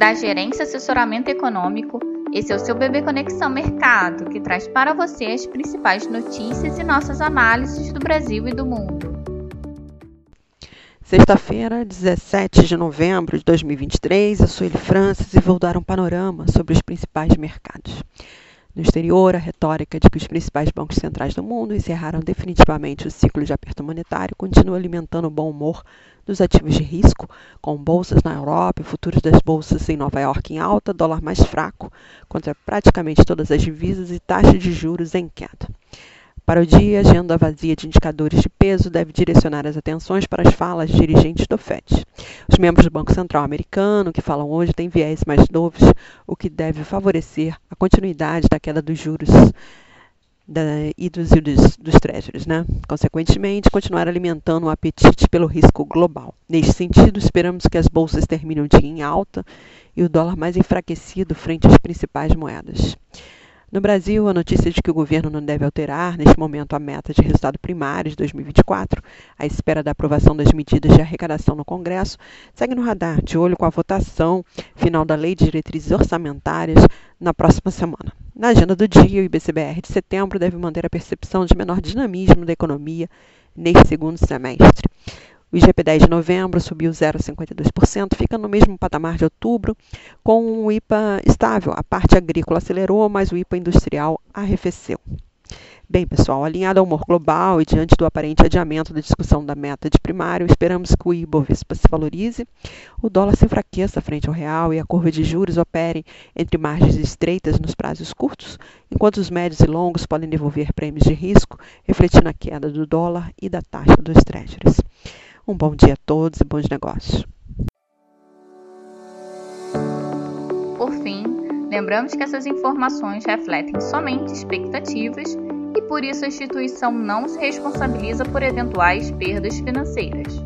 da Gerência Assessoramento Econômico. Esse é o seu Bebê Conexão Mercado, que traz para você as principais notícias e nossas análises do Brasil e do mundo. Sexta-feira, 17 de novembro de 2023, eu sou Eli Francis e vou dar um panorama sobre os principais mercados. No exterior, a retórica de que os principais bancos centrais do mundo encerraram definitivamente o ciclo de aperto monetário continua alimentando o bom humor dos ativos de risco, com bolsas na Europa e futuros das bolsas em Nova York em alta, dólar mais fraco contra praticamente todas as divisas e taxa de juros em queda. Para o dia, a agenda vazia de indicadores de peso deve direcionar as atenções para as falas de dirigentes do FED. Os membros do Banco Central americano que falam hoje têm viés mais novos, o que deve favorecer a continuidade da queda dos juros da, e dos, dos, dos treasuries, né? Consequentemente, continuar alimentando o apetite pelo risco global. Neste sentido, esperamos que as bolsas terminem o dia em alta e o dólar mais enfraquecido frente às principais moedas. No Brasil, a notícia de que o governo não deve alterar, neste momento, a meta de resultado primário de 2024, à espera da aprovação das medidas de arrecadação no Congresso, segue no radar, de olho com a votação final da Lei de Diretrizes Orçamentárias na próxima semana. Na agenda do dia, o IBCBR de setembro deve manter a percepção de menor dinamismo da economia neste segundo semestre. O IGP-10 de novembro subiu 0,52%, fica no mesmo patamar de outubro, com o IPA estável. A parte agrícola acelerou, mas o IPA industrial arrefeceu. Bem, pessoal, alinhado ao humor global e diante do aparente adiamento da discussão da meta de primário, esperamos que o Ibovespa se valorize, o dólar se enfraqueça frente ao real e a curva de juros opere entre margens estreitas nos prazos curtos, enquanto os médios e longos podem devolver prêmios de risco, refletindo a queda do dólar e da taxa dos treasuries. Um bom dia a todos e bons negócios. Por fim, lembramos que essas informações refletem somente expectativas e por isso a instituição não se responsabiliza por eventuais perdas financeiras.